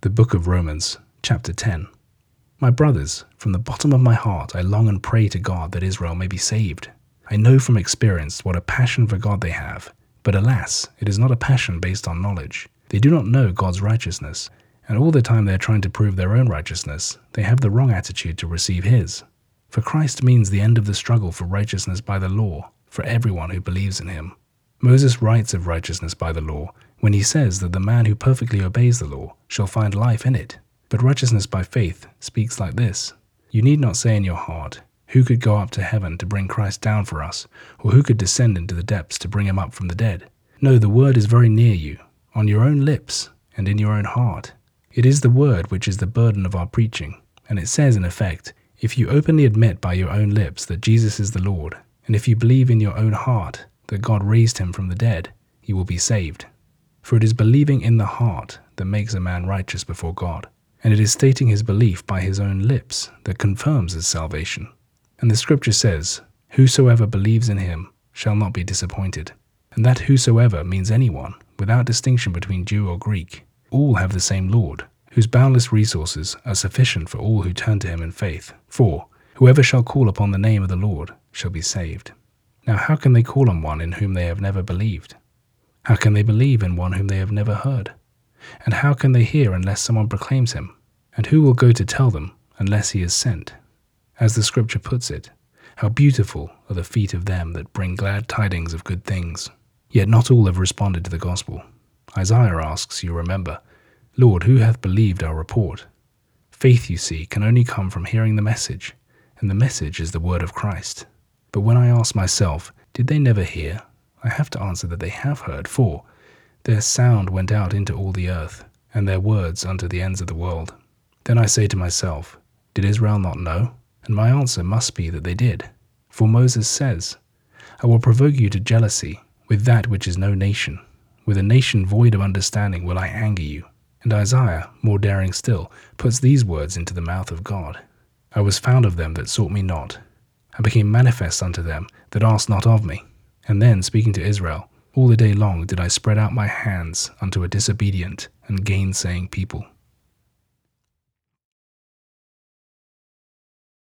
The Book of Romans, chapter 10. My brothers, from the bottom of my heart I long and pray to God that Israel may be saved. I know from experience what a passion for God they have, but alas, it is not a passion based on knowledge. They do not know God's righteousness, and all the time they are trying to prove their own righteousness, they have the wrong attitude to receive His. For Christ means the end of the struggle for righteousness by the law for everyone who believes in Him. Moses writes of righteousness by the law when he says that the man who perfectly obeys the law shall find life in it. But righteousness by faith speaks like this You need not say in your heart, Who could go up to heaven to bring Christ down for us, or who could descend into the depths to bring him up from the dead? No, the word is very near you, on your own lips and in your own heart. It is the word which is the burden of our preaching, and it says in effect, If you openly admit by your own lips that Jesus is the Lord, and if you believe in your own heart that God raised him from the dead, you will be saved. For it is believing in the heart that makes a man righteous before God, and it is stating his belief by his own lips that confirms his salvation. And the scripture says, Whosoever believes in him shall not be disappointed. And that whosoever means anyone, without distinction between Jew or Greek. All have the same Lord, whose boundless resources are sufficient for all who turn to him in faith. For whoever shall call upon the name of the Lord shall be saved. Now, how can they call on one in whom they have never believed? How can they believe in one whom they have never heard? And how can they hear unless someone proclaims him? And who will go to tell them unless he is sent? As the scripture puts it, how beautiful are the feet of them that bring glad tidings of good things. Yet not all have responded to the gospel. Isaiah asks, you remember, Lord, who hath believed our report? Faith, you see, can only come from hearing the message, and the message is the word of Christ. But when I ask myself, did they never hear? I have to answer that they have heard, for their sound went out into all the earth, and their words unto the ends of the world. Then I say to myself, Did Israel not know? And my answer must be that they did. For Moses says, I will provoke you to jealousy with that which is no nation. With a nation void of understanding will I anger you. And Isaiah, more daring still, puts these words into the mouth of God I was found of them that sought me not and became manifest unto them that asked not of me. And then, speaking to Israel, all the day long did I spread out my hands unto a disobedient and gainsaying people.